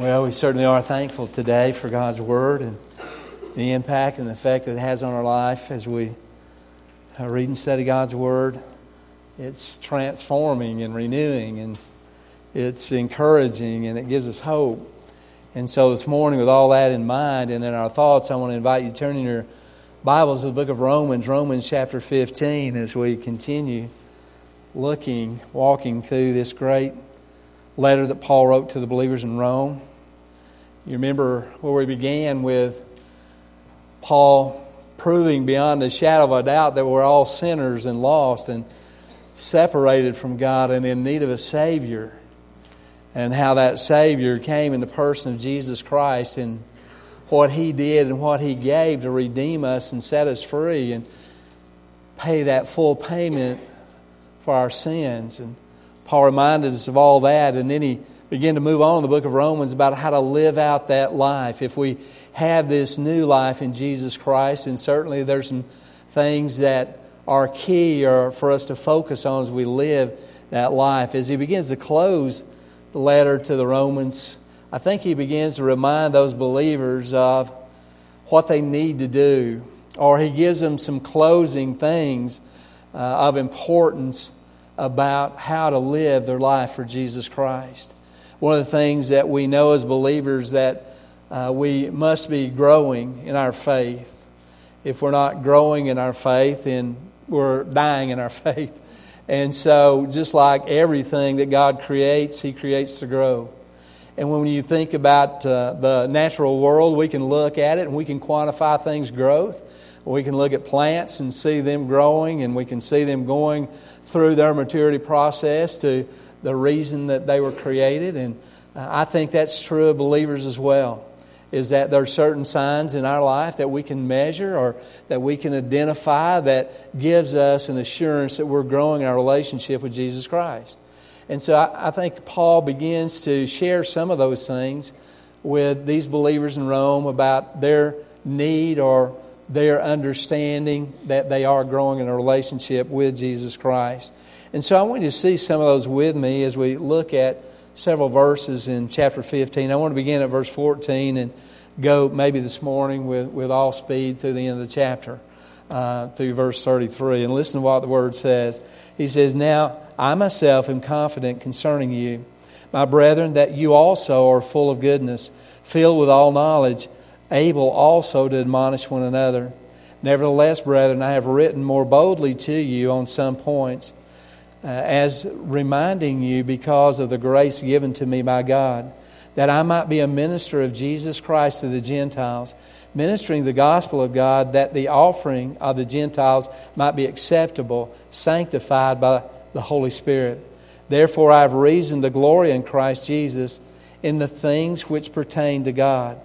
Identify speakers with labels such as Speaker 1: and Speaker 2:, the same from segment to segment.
Speaker 1: Well, we certainly are thankful today for God's Word and the impact and the effect that it has on our life as we uh, read and study God's Word. It's transforming and renewing, and it's encouraging, and it gives us hope. And so this morning, with all that in mind and in our thoughts, I want to invite you to turn in your Bibles to the book of Romans, Romans chapter 15, as we continue looking, walking through this great letter that Paul wrote to the believers in Rome. You remember where we began with Paul proving beyond a shadow of a doubt that we're all sinners and lost and separated from God and in need of a Savior. And how that Savior came in the person of Jesus Christ and what He did and what He gave to redeem us and set us free and pay that full payment for our sins. And Paul reminded us of all that, and then he begin to move on in the book of Romans about how to live out that life. If we have this new life in Jesus Christ, and certainly there's some things that are key or for us to focus on as we live that life. As he begins to close the letter to the Romans, I think he begins to remind those believers of what they need to do, or he gives them some closing things uh, of importance about how to live their life for Jesus Christ one of the things that we know as believers that uh, we must be growing in our faith. If we're not growing in our faith, then we're dying in our faith. And so, just like everything that God creates, He creates to grow. And when you think about uh, the natural world, we can look at it and we can quantify things' growth. We can look at plants and see them growing, and we can see them going through their maturity process to the reason that they were created. And uh, I think that's true of believers as well. Is that there are certain signs in our life that we can measure or that we can identify that gives us an assurance that we're growing our relationship with Jesus Christ. And so I, I think Paul begins to share some of those things with these believers in Rome about their need or their understanding that they are growing in a relationship with Jesus Christ. And so I want you to see some of those with me as we look at several verses in chapter 15. I want to begin at verse 14 and go maybe this morning with, with all speed through the end of the chapter, uh, through verse 33. And listen to what the word says. He says, Now I myself am confident concerning you, my brethren, that you also are full of goodness, filled with all knowledge, able also to admonish one another. Nevertheless, brethren, I have written more boldly to you on some points uh, as reminding you because of the grace given to me by God, that I might be a minister of Jesus Christ to the Gentiles, ministering the gospel of God, that the offering of the Gentiles might be acceptable, sanctified by the Holy Spirit. Therefore, I have reason to glory in Christ Jesus in the things which pertain to God.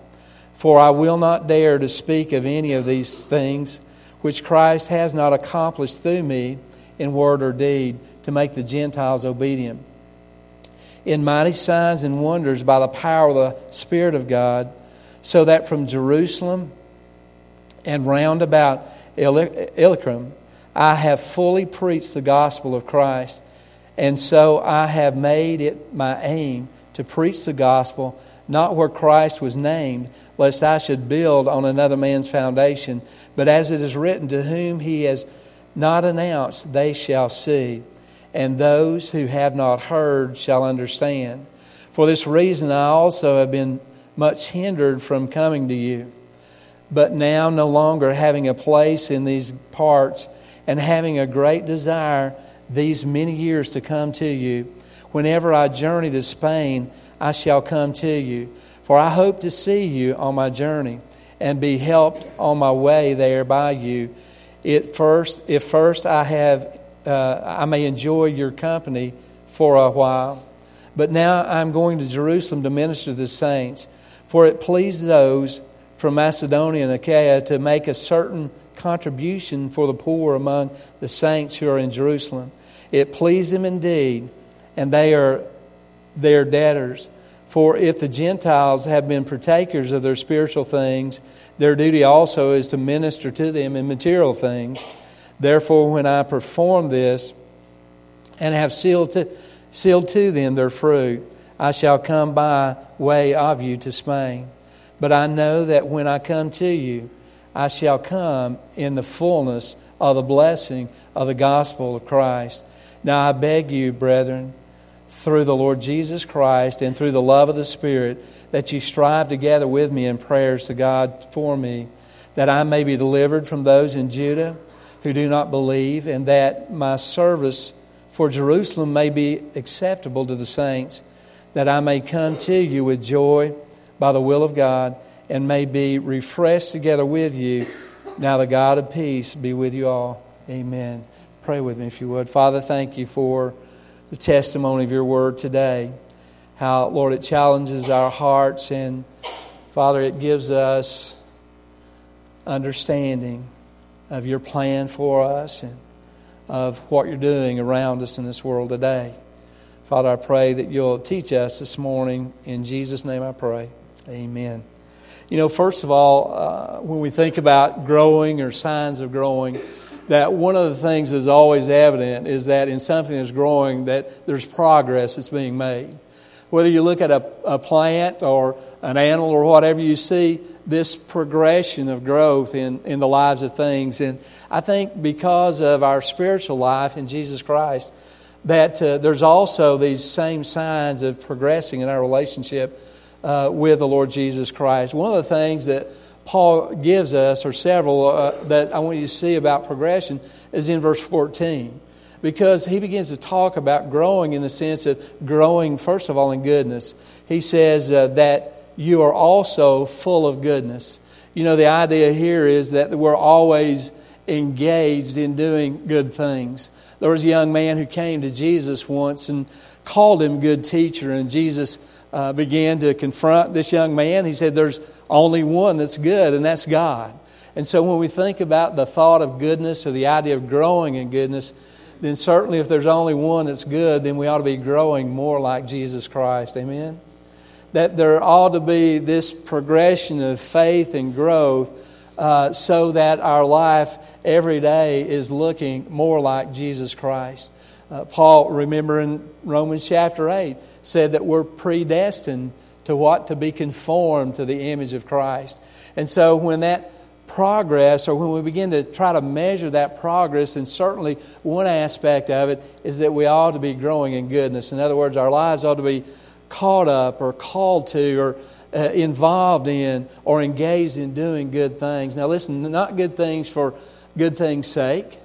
Speaker 1: For I will not dare to speak of any of these things which Christ has not accomplished through me in word or deed to make the Gentiles obedient. In mighty signs and wonders by the power of the Spirit of God, so that from Jerusalem and round about Illyricum I have fully preached the gospel of Christ. And so I have made it my aim to preach the gospel, not where Christ was named, lest I should build on another man's foundation, but as it is written, to whom he has not announced, they shall see and those who have not heard shall understand. For this reason, I also have been much hindered from coming to you. But now, no longer having a place in these parts, and having a great desire these many years to come to you, whenever I journey to Spain, I shall come to you. For I hope to see you on my journey and be helped on my way there by you. It first, if first I have uh, I may enjoy your company for a while. But now I'm going to Jerusalem to minister to the saints. For it pleased those from Macedonia and Achaia to make a certain contribution for the poor among the saints who are in Jerusalem. It pleased them indeed, and they are their debtors. For if the Gentiles have been partakers of their spiritual things, their duty also is to minister to them in material things. Therefore, when I perform this and have sealed to, sealed to them their fruit, I shall come by way of you to Spain. But I know that when I come to you, I shall come in the fullness of the blessing of the gospel of Christ. Now I beg you, brethren, through the Lord Jesus Christ and through the love of the Spirit, that you strive together with me in prayers to God for me, that I may be delivered from those in Judah who do not believe, and that my service for Jerusalem may be acceptable to the saints, that I may come to you with joy by the will of God and may be refreshed together with you. Now the God of peace be with you all. Amen. Pray with me if you would. Father, thank you for the testimony of your word today. How, Lord, it challenges our hearts and, Father, it gives us understanding of your plan for us and of what you're doing around us in this world today. Father, I pray that you'll teach us this morning. In Jesus' name I pray. Amen. You know, first of all, uh, when we think about growing or signs of growing, that one of the things that's always evident is that in something that's growing, that there's progress that's being made. Whether you look at a, a plant or an animal or whatever, you see this progression of growth in, in the lives of things. And I think because of our spiritual life in Jesus Christ, that uh, there's also these same signs of progressing in our relationship uh, with the Lord Jesus Christ. One of the things that Paul gives us, or several uh, that I want you to see about progression, is in verse 14. Because he begins to talk about growing in the sense of growing, first of all, in goodness. He says uh, that you are also full of goodness. You know, the idea here is that we're always engaged in doing good things. There was a young man who came to Jesus once and called him good teacher, and Jesus uh, began to confront this young man. He said, There's only one that's good, and that's God. And so when we think about the thought of goodness or the idea of growing in goodness, then certainly if there's only one that's good, then we ought to be growing more like Jesus Christ. Amen? That there ought to be this progression of faith and growth uh, so that our life every day is looking more like Jesus Christ. Uh, Paul, remember in Romans chapter 8, said that we're predestined to what? To be conformed to the image of Christ. And so when that progress, or when we begin to try to measure that progress, and certainly one aspect of it is that we ought to be growing in goodness. In other words, our lives ought to be caught up or called to or uh, involved in or engaged in doing good things. Now, listen, not good things for good things' sake,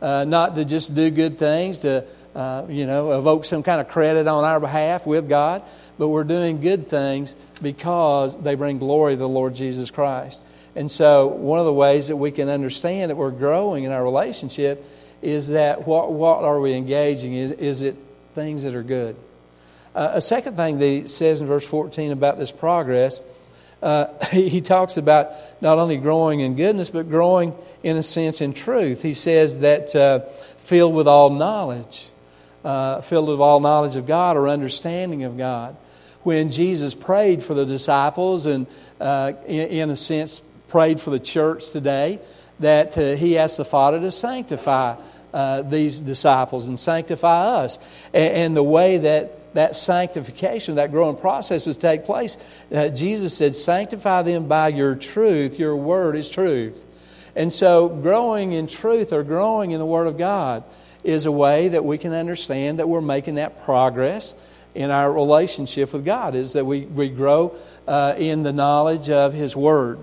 Speaker 1: uh, not to just do good things to uh, you know, evoke some kind of credit on our behalf with God, but we're doing good things because they bring glory to the Lord Jesus Christ. And so, one of the ways that we can understand that we're growing in our relationship is that what, what are we engaging? Is, is it things that are good? Uh, a second thing that he says in verse 14 about this progress, uh, he, he talks about not only growing in goodness, but growing in a sense in truth. He says that uh, filled with all knowledge uh, filled with all knowledge of God or understanding of God. When Jesus prayed for the disciples and, uh, in, in, a sense, prayed for the church today, that uh, he asked the Father to sanctify uh, these disciples and sanctify us. And, and, the way that that sanctification, that growing process would take place, uh, Jesus said, Sanctify them by your truth. Your word is truth. And so, growing in truth or growing in the Word of God is a way that we can understand that we're making that progress in our relationship with God, is that we, we grow uh, in the knowledge of His Word,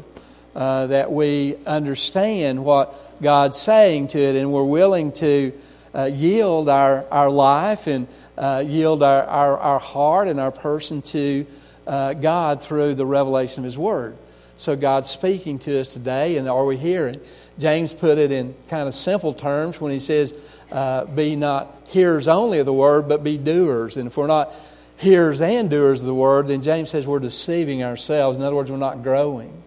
Speaker 1: uh, that we understand what God's saying to it, and we're willing to uh, yield our, our life and uh, yield our, our, our, heart and our person to uh, God through the revelation of His Word. So God's speaking to us today, and are we hearing? James put it in kind of simple terms when he says, uh, be not hearers only of the word, but be doers. And if we're not hearers and doers of the word, then James says we're deceiving ourselves. In other words, we're not growing.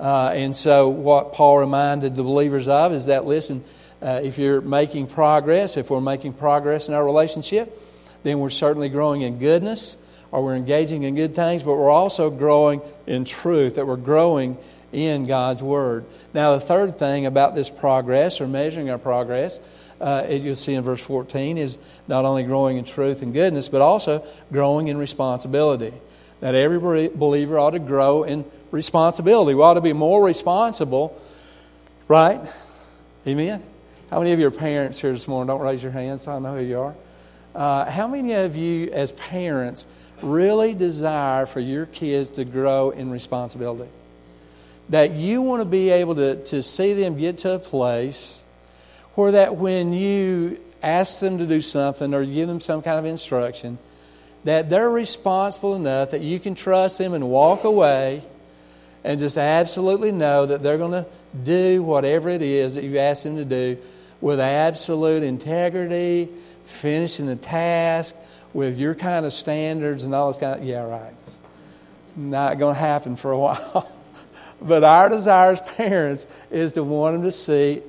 Speaker 1: Uh, and so, what Paul reminded the believers of is that, listen, uh, if you're making progress, if we're making progress in our relationship, then we're certainly growing in goodness or we're engaging in good things, but we're also growing in truth, that we're growing in God's Word. Now, the third thing about this progress or measuring our progress uh, you'll see in verse 14, is not only growing in truth and goodness, but also growing in responsibility. That every believer ought to grow in responsibility. We ought to be more responsible, right? Amen? How many of your parents here this morning, don't raise your hands, I know who you are. Uh, how many of you, as parents, really desire for your kids to grow in responsibility? That you want to be able to, to see them get to a place where that when you ask them to do something or give them some kind of instruction, that they're responsible enough that you can trust them and walk away and just absolutely know that they're going to do whatever it is that you ask them to do with absolute integrity, finishing the task with your kind of standards and all this kind of, yeah, right. Not going to happen for a while. but our desire as parents is to want them to see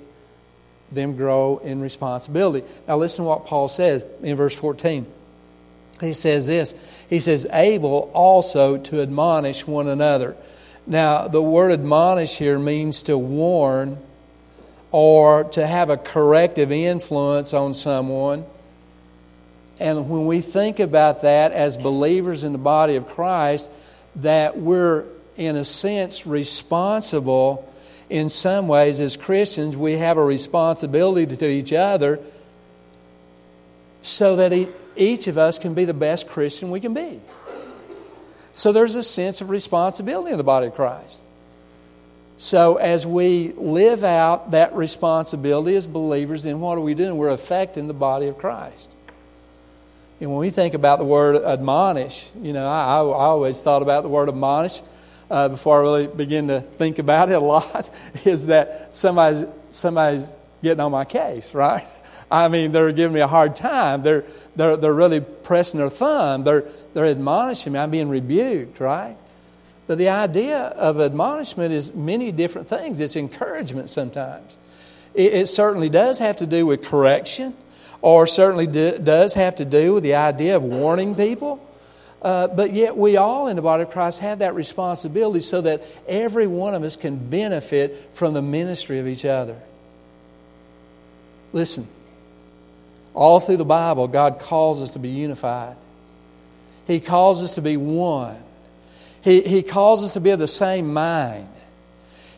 Speaker 1: them grow in responsibility. Now, listen to what Paul says in verse 14. He says this He says, able also to admonish one another. Now, the word admonish here means to warn or to have a corrective influence on someone. And when we think about that as believers in the body of Christ, that we're, in a sense, responsible in some ways as Christians. We have a responsibility to each other so that each of us can be the best Christian we can be. So there's a sense of responsibility in the body of Christ. So as we live out that responsibility as believers, then what are we doing? We're affecting the body of Christ. And when we think about the word admonish, you know, I, I always thought about the word admonish uh, before I really begin to think about it a lot, is that somebody's, somebody's getting on my case, right? I mean, they're giving me a hard time. They're, they're, they're really pressing their thumb. They're, they're admonishing me. I'm being rebuked, right? But the idea of admonishment is many different things. It's encouragement sometimes. It, it certainly does have to do with correction, or certainly do, does have to do with the idea of warning people. Uh, but yet, we all in the body of Christ have that responsibility so that every one of us can benefit from the ministry of each other. Listen, all through the Bible, God calls us to be unified. He calls us to be one. He, he calls us to be of the same mind.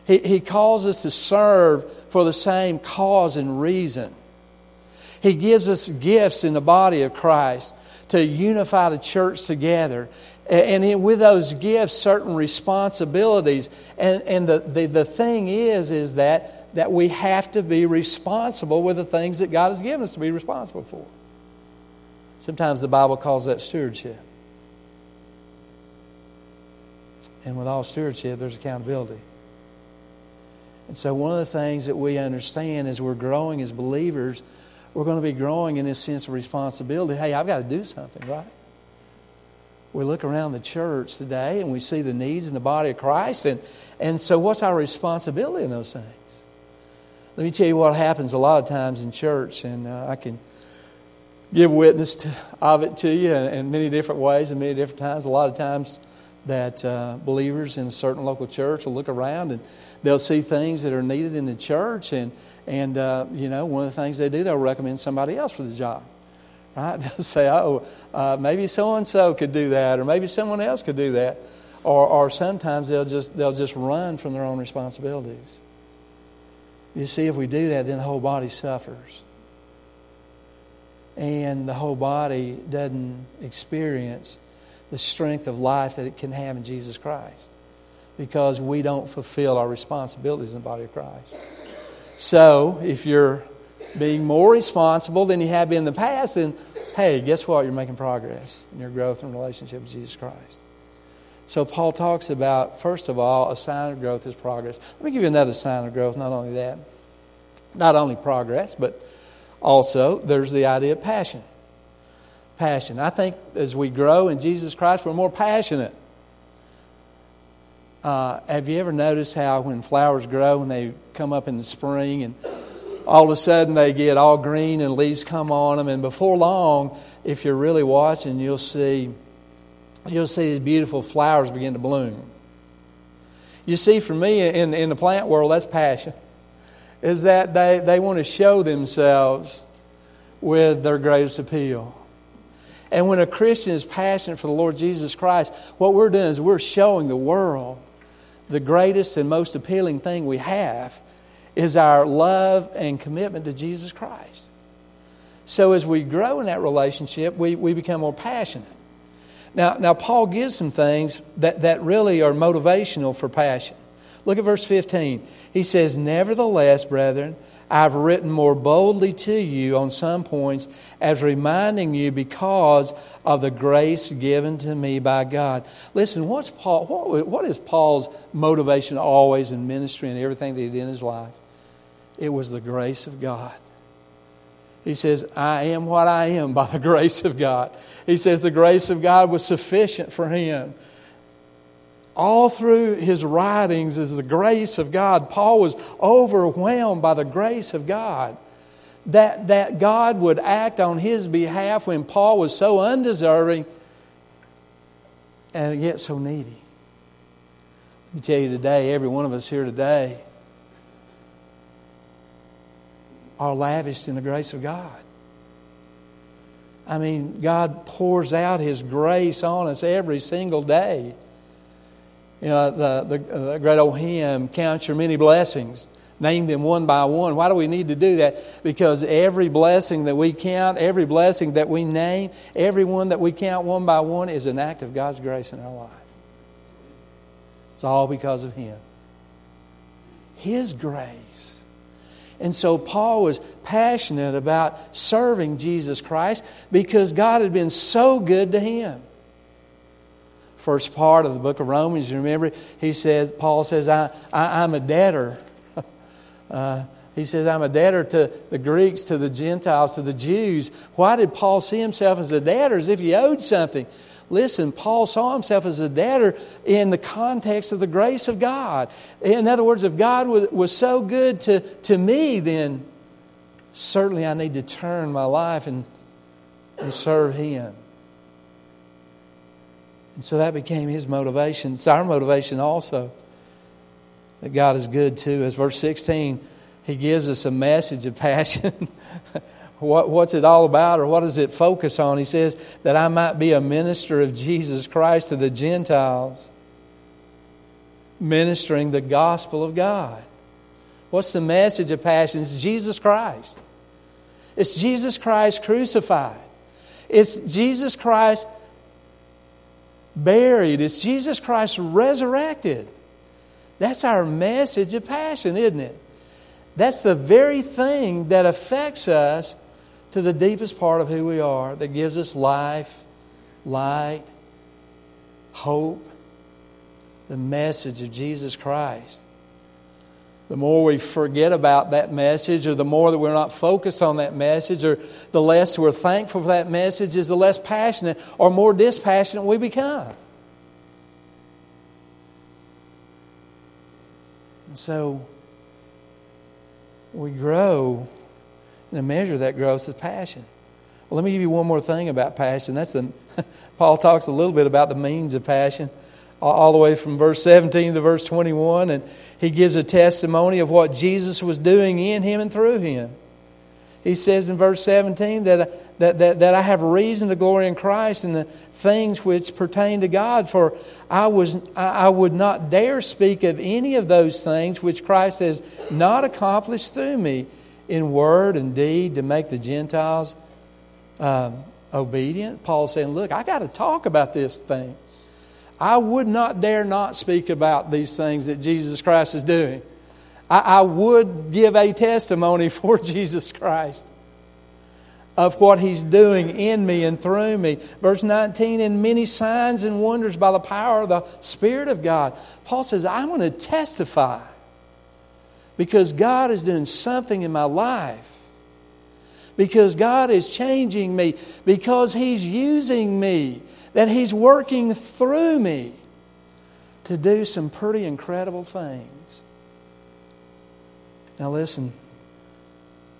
Speaker 1: He, he calls us to serve for the same cause and reason. He gives us gifts in the body of Christ to unify the church together. And with those gifts, certain responsibilities. And, and the, the, the thing is, is that that we have to be responsible with the things that God has given us to be responsible for. Sometimes the Bible calls that stewardship. And with all stewardship, there's accountability. And so, one of the things that we understand as we're growing as believers, we're going to be growing in this sense of responsibility. Hey, I've got to do something, right? We look around the church today and we see the needs in the body of Christ. And, and so, what's our responsibility in those things? Let me tell you what happens a lot of times in church, and uh, I can give witness to, of it to you in, many different ways and many different times. A lot of times that uh, believers in a certain local church will look around and they'll see things that are needed in the church, and, and uh, you know, one of the things they do, they'll recommend somebody else for the job. Right? They'll say, oh, uh, maybe so and so could do that, or maybe someone else could do that. Or, or sometimes they'll just, they'll just run from their own responsibilities. You see, if we do that, then the whole body suffers. And the whole body doesn't experience the strength of life that it can have in Jesus Christ because we don't fulfill our responsibilities in the body of Christ. So, if you're being more responsible than you have been in the past, then hey, guess what? You're making progress in your growth and relationship with Jesus Christ. So Paul talks about, first of all, a sign of growth is progress. Let me give you another sign of growth, not only that. Not only progress, but also there's the idea of passion. Passion. I think as we grow in Jesus Christ, we're more passionate. Uh, have you ever noticed how when flowers grow and they come up in the spring and all of a sudden they get all green and leaves come on them and before long if you're really watching you'll see you'll see these beautiful flowers begin to bloom. You see, for me in, in the plant world, that's passion. is that they, they want to show themselves with their greatest appeal. And when a Christian is passionate for the Lord Jesus Christ, what we're doing is we're showing the world the greatest and most appealing thing we have is our love and commitment to Jesus Christ. So as we grow in that relationship, we, we become more passionate. Now, now, Paul gives some things that, that really are motivational for passion. Look at verse 15. He says, Nevertheless, brethren, I've written more boldly to you on some points as reminding you because of the grace given to me by God. Listen, what's Paul, what, what is Paul's motivation always in ministry and everything that he did in his life? It was the grace of God. He says, I am what I am by the grace of God. He says the grace of God was sufficient for him. All through his writings is the grace of God. Paul was overwhelmed by the grace of God. That, that God would act on his behalf when Paul was so undeserving and yet so needy. Let me tell you today, every one of us here today, are lavished in the grace of God. I mean, God pours out His grace on us every single day. You know, the, the, the great old hymn, Count Your Many Blessings, name them one by one. Why do we need to do that? Because every blessing that we count, every blessing that we name, every one that we count one by one is an act of God's grace in our life. It's all because of Him. His grace and so Paul was passionate about serving Jesus Christ because God had been so good to him. First part of the book of Romans, you remember, he says, Paul says, I, I, am a debtor. uh, he says, I'm a debtor to the Greeks, to the Gentiles, to the Jews. Why did Paul see himself as a debtor? As if he owed something. Listen, Paul saw himself as a debtor in the context of the grace of God. In other words, if God was, was so good to, to me, then certainly I need to turn my life and, and serve Him. And so that became his motivation. It's our motivation also that God is good too. As verse 16, he gives us a message of passion. what, what's it all about or what does it focus on? He says that I might be a minister of Jesus Christ to the Gentiles, ministering the gospel of God. What's the message of passion? It's Jesus Christ. It's Jesus Christ crucified. It's Jesus Christ buried. It's Jesus Christ resurrected. That's our message of passion, isn't it? That's the very thing that affects us to the deepest part of who we are that gives us life, light, hope, the message of Jesus Christ. The more we forget about that message, or the more that we're not focused on that message, or the less we're thankful for that message, is the less passionate or more dispassionate we become. And so we grow and a measure that growth is passion. Well, let me give you one more thing about passion. That's the, Paul talks a little bit about the means of passion, all the way from verse 17 to verse 21, and he gives a testimony of what Jesus was doing in him and through him. He says in verse 17 that, that, that, that I have reason to glory in Christ in the things which pertain to God, for I, was, I would not dare speak of any of those things which Christ has not accomplished through me in word and deed to make the Gentiles um, obedient. Paul's saying, Look, I got to talk about this thing. I would not dare not speak about these things that Jesus Christ is doing. I, I would give a testimony for Jesus Christ of what he's doing in me and through me. Verse 19, in many signs and wonders by the power of the Spirit of God. Paul says, I want to testify because God is doing something in my life. Because God is changing me. Because He's using me. That He's working through me to do some pretty incredible things. Now, listen.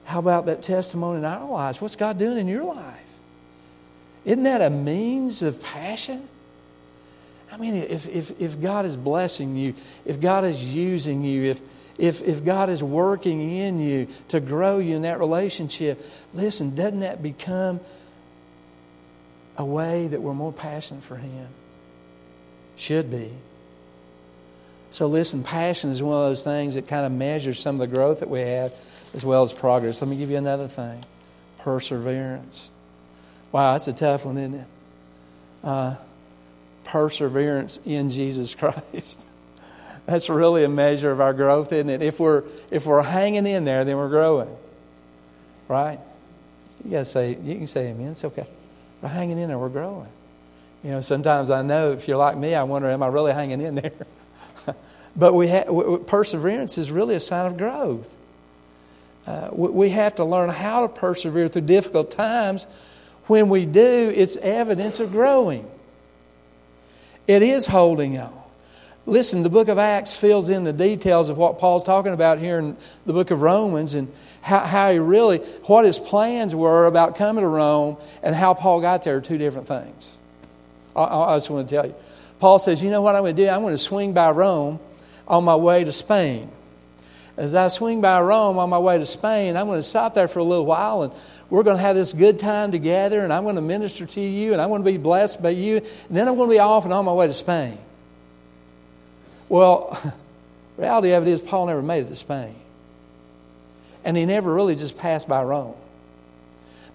Speaker 1: How about that testimony in our lives? What's God doing in your life? Isn't that a means of passion? I mean, if, if, if God is blessing you, if God is using you, if, if, if God is working in you to grow you in that relationship, listen, doesn't that become a way that we're more passionate for Him? Should be. So, listen, passion is one of those things that kind of measures some of the growth that we have as well as progress. Let me give you another thing perseverance. Wow, that's a tough one, isn't it? Uh, perseverance in Jesus Christ. That's really a measure of our growth, isn't it? If we're, if we're hanging in there, then we're growing. Right? You got to say, you can say amen. It's okay. We're hanging in there, we're growing. You know, sometimes I know if you're like me, I wonder, am I really hanging in there? But we ha- perseverance is really a sign of growth. Uh, we have to learn how to persevere through difficult times. When we do, it's evidence of growing. It is holding on. Listen, the book of Acts fills in the details of what Paul's talking about here in the book of Romans and how, how he really, what his plans were about coming to Rome and how Paul got there are two different things. I, I just want to tell you. Paul says, You know what I'm going to do? I'm going to swing by Rome on my way to Spain. As I swing by Rome on my way to Spain, I'm going to stop there for a little while and we're going to have this good time together and I'm going to minister to you and I'm going to be blessed by you. And then I'm going to be off and on my way to Spain. Well, reality of it is, Paul never made it to Spain. And he never really just passed by Rome.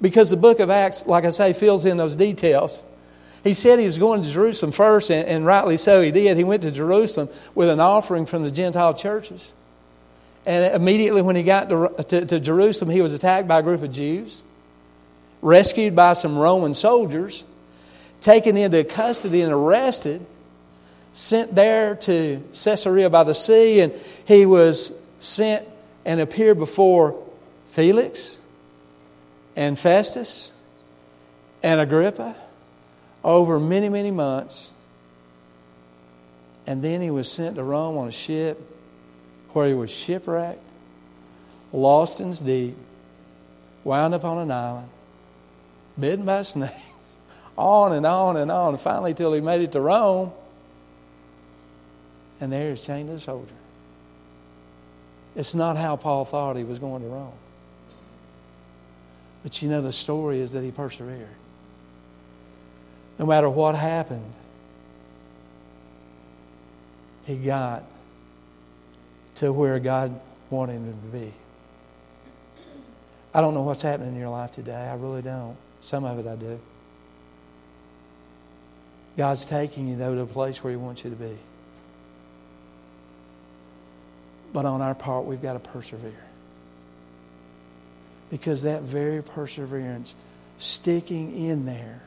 Speaker 1: Because the book of Acts, like I say, fills in those details. He said he was going to Jerusalem first, and, and, rightly so he did. He went to Jerusalem with an offering from the Gentile churches. And immediately when he got to, to, to Jerusalem, he was attacked by a group of Jews, rescued by some Roman soldiers, taken into custody and arrested, sent there to Caesarea by the sea, and he was sent and appeared before Felix and Festus and Agrippa over many, many months. And then he was sent to Rome on a ship where he was shipwrecked, lost in the deep, wound up on an island, bitten by a snake, on and on and on, finally till he made it to Rome. And there he's chained as a soldier. It's not how Paul thought he was going to Rome. But you know, the story is that he persevered no matter what happened, he got to where God wanted him to be. I don't know what's happening in your life today. I really don't. Some of it I do. God's taking you, though, to a place where He wants you to be. But on our part, we've got to persevere. Because that very perseverance, sticking in there,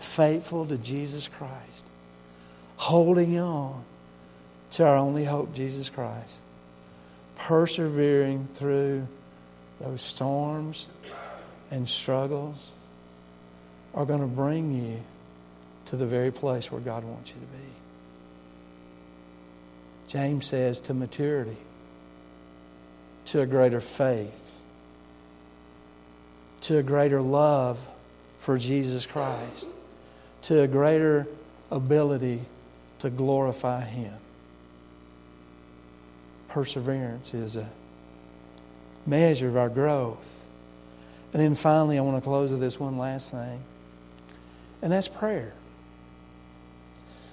Speaker 1: faithful to Jesus Christ, holding on to our only hope, Jesus Christ, persevering through those storms and struggles are going to bring you to the very place where God wants you to be. James says to maturity, to a greater faith, to a greater love for Jesus Christ to a greater ability to glorify Him. Perseverance is a measure of our growth. And then finally, I want to close with this one last thing, and that's prayer.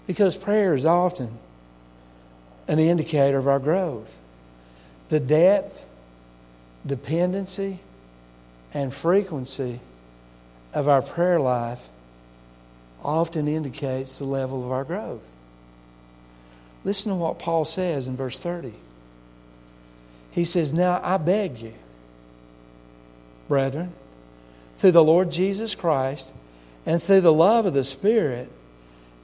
Speaker 1: Because prayer is often an indicator of our growth. The depth, dependency, and frequency of our prayer life often indicates the level of our growth. Listen to what Paul says in verse 30. He says, Now I beg you, brethren, through the Lord Jesus Christ and through the love of the Spirit,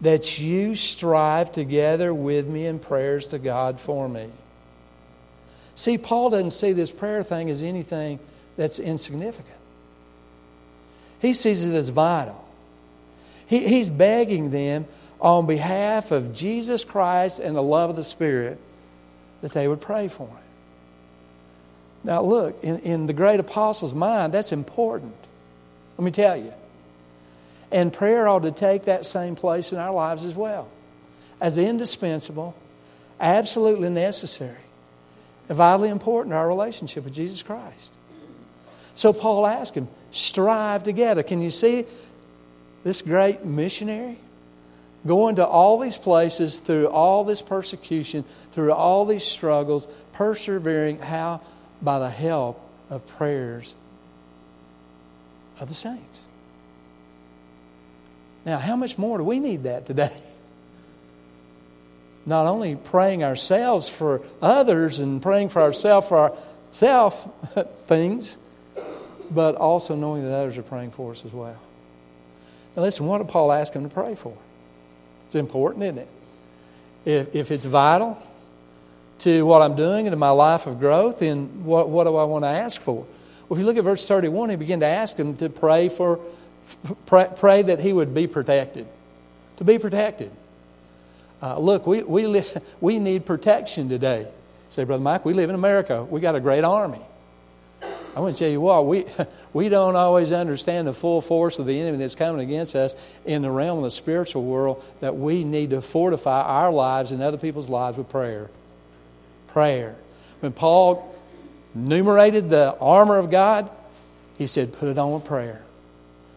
Speaker 1: that you strive together with me in prayers to God for me. See, Paul doesn't see this prayer thing as anything that's insignificant, he sees it as vital. He, he's begging them on behalf of Jesus Christ and the love of the Spirit that they would pray for him. Now, look, in, in the great apostle's mind, that's important. Let me tell you. And prayer ought to take that same place in our lives as well, as indispensable, absolutely necessary. Vitally important to our relationship with Jesus Christ. So Paul asked him, strive together. Can you see this great missionary going to all these places through all this persecution, through all these struggles, persevering how? By the help of prayers of the saints. Now, how much more do we need that today? Not only praying ourselves for others and praying for ourselves for ourself things, but also knowing that others are praying for us as well. Now, listen, what did Paul ask him to pray for? It's important, isn't it? If, if it's vital to what I'm doing and to my life of growth, then what, what do I want to ask for? Well, if you look at verse 31, he began to ask him to pray for, pray, pray that he would be protected. To be protected. Uh, look, we, we, li- we need protection today. Say, Brother Mike, we live in America. We got a great army. I want to tell you what, we, we don't always understand the full force of the enemy that's coming against us in the realm of the spiritual world that we need to fortify our lives and other people's lives with prayer. Prayer. When Paul enumerated the armor of God, he said, put it on with prayer.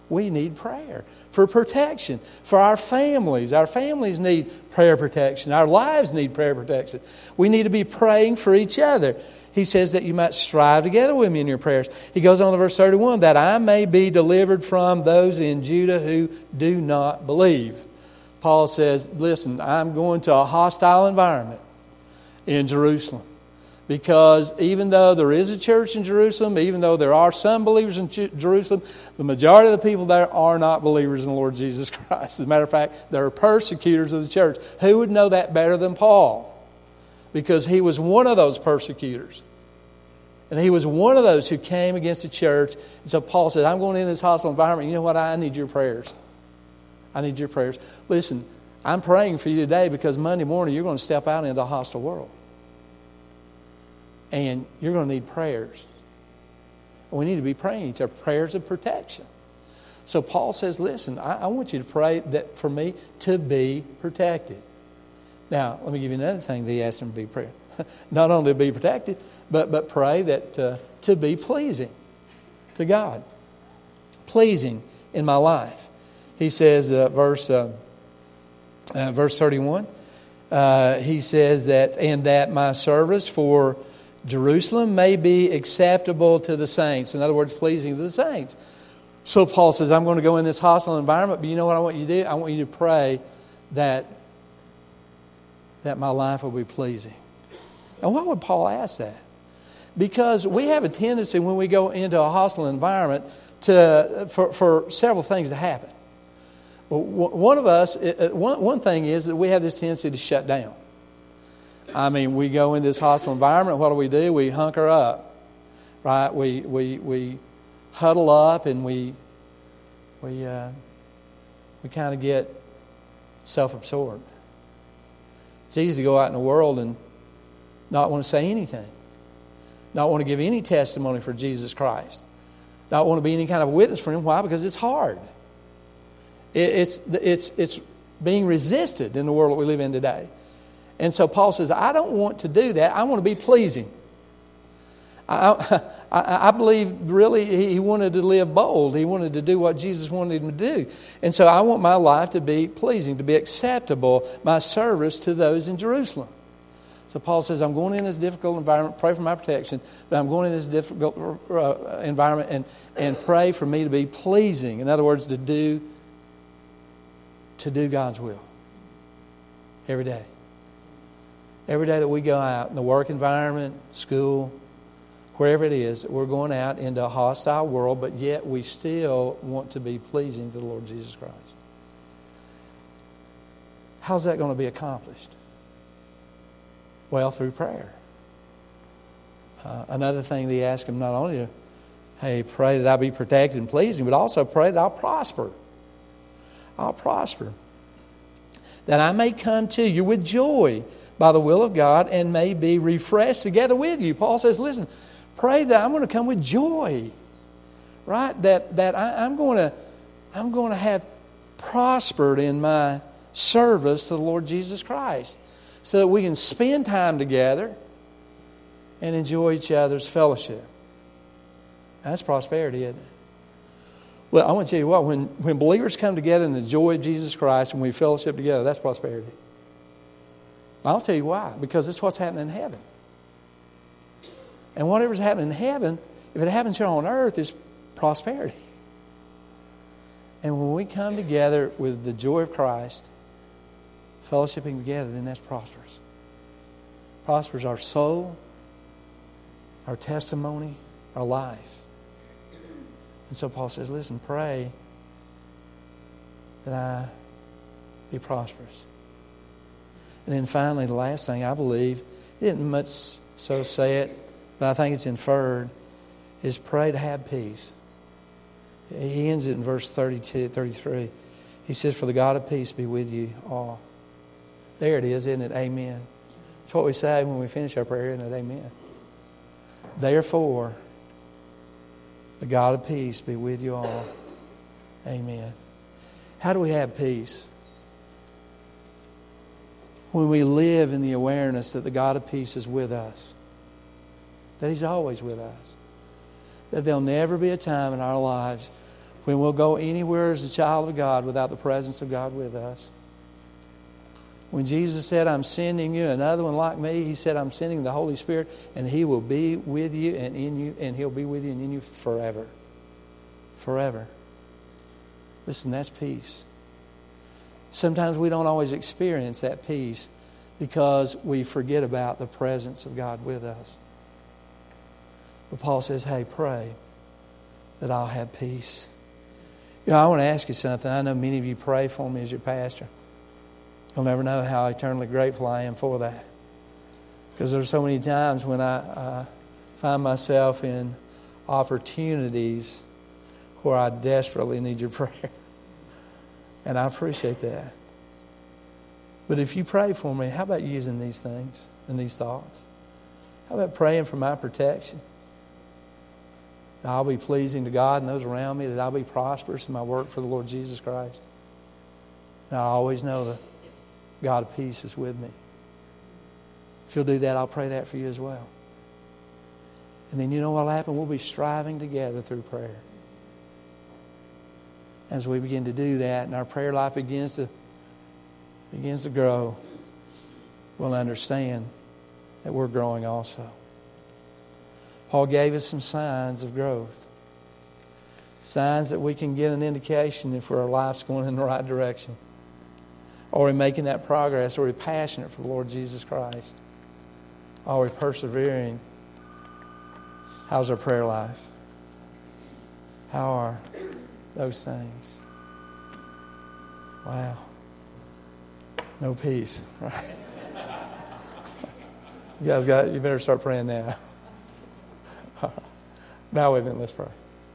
Speaker 1: We need prayer for protection, for our families. Our families need prayer protection. Our lives need prayer protection. We need to be praying for each other. He says that you might strive together with me in your prayers. He goes on to verse 31 that I may be delivered from those in Judah who do not believe. Paul says, Listen, I'm going to a hostile environment in Jerusalem. Because even though there is a church in Jerusalem, even though there are some believers in Jerusalem, the majority of the people there are not believers in the Lord Jesus Christ. As a matter of fact, they are persecutors of the church. Who would know that better than Paul? Because he was one of those persecutors. And he was one of those who came against the church. And so Paul said, I'm going in this hostile environment. You know what? I need your prayers. I need your prayers. Listen, I'm praying for you today because Monday morning you're going to step out into a hostile world and you're going to need prayers. We need to be praying each other prayers of protection. So Paul says, listen, I, I, want you to pray that for me to be protected. Now, let me give you another thing that he asked him to be prayer. Not only to be protected, but, but pray that uh, to be pleasing to God. Pleasing in my life. He says, uh, verse, uh, uh verse 31, uh, he says that, and that my service for Jerusalem may be acceptable to the saints. In other words, pleasing to the saints. So Paul says, I'm going to go in this hostile environment, but you know what I want you to do? I want you to pray that, that my life will be pleasing. And why would Paul ask that? Because we have a tendency when we go into a hostile environment to, for, for several things to happen. One of us, uh, uh, one, one thing is that we have this tendency to shut down. I mean, we go in this hostile environment. What do we do? We hunker up, right? We we we huddle up and we we uh, we kind of get self-absorbed. It's easy to go out in the world and not want to say anything, not want to give any testimony for Jesus Christ, not want to be any kind of witness for Him. Why? Because it's hard. It, it's it's it's being resisted in the world that we live in today. And so Paul says, I don't want to do that. I want to be pleasing. I, I, I, believe really he wanted to live bold. He wanted to do what Jesus wanted him to do. And so I want my life to be pleasing, to be acceptable, my service to those in Jerusalem. So Paul says, I'm going in this difficult environment, pray for my protection, but I'm going in this difficult uh, environment and, and pray for me to be pleasing. In other words, to do, to do God's will every day. Every day that we go out in the work environment, school, wherever it is, we're going out into a hostile world, but yet we still want to be pleasing to the Lord Jesus Christ. How's that going to be accomplished? Well, through prayer. Uh, another thing they ask him not only to, hey, pray that I be protected and pleasing, but also pray that I'll prosper. I'll prosper. That I may come to you with joy by the will of God and may be refreshed together with you. Paul says, listen, pray that I'm going to come with joy, right? That, that I, I'm, going to, I'm going to have prospered in my service to the Lord Jesus Christ so that we can spend time together and enjoy each other's fellowship. That's prosperity, isn't it? Well, I want to tell you what, when, when believers come together in the joy of Jesus Christ and we fellowship together, that's prosperity. I'll tell you why. Because it's what's happening in heaven. And whatever's happening in heaven, if it happens here on earth, is prosperity. And when we come together with the joy of Christ, fellowshipping together, then that's prosperous. Prospers our soul, our testimony, our life. And so Paul says, listen, pray that I be prosperous. And then finally, the last thing I believe, he didn't much so say it, but I think it's inferred, is pray to have peace. He ends it in verse 32, 33. He says, For the God of peace be with you all. There it is, isn't it? Amen. That's what we say when we finish our prayer, isn't it? Amen. Therefore, the God of peace be with you all. Amen. How do we have peace? When we live in the awareness that the God of peace is with us, that He's always with us, that there'll never be a time in our lives when we'll go anywhere as a child of God without the presence of God with us. When Jesus said, I'm sending you another one like me, he said, I'm sending the Holy Spirit, and he will be with you and in you, and he'll be with you and in you forever. Forever. Listen, that's peace. Sometimes we don't always experience that peace because we forget about the presence of God with us. But Paul says, hey, pray that I'll have peace. You know, I want to ask you something. I know many of you pray for me as your pastor. You'll never know how eternally grateful I am for that. Because there's so many times when I uh, find myself in opportunities where I desperately need your prayer. And I appreciate that. But if you pray for me, how about using these things and these thoughts? How about praying for my protection? That I'll be pleasing to God and those around me, that I'll be prosperous in my work for the Lord Jesus Christ. And I always know that God of peace is with me. If you'll do that, I'll pray that for you as well. And then you know what will happen? We'll be striving together through prayer. As we begin to do that and our prayer life begins to begins to grow, we'll understand that we're growing also. Paul gave us some signs of growth. Signs that we can get an indication if our life's going in the right direction. Are we making that progress? Are we passionate for the Lord Jesus Christ? Are we persevering? How's our prayer life? How are those things? Wow. No peace, right? you guys got you better start praying now. now a minute, let's pray.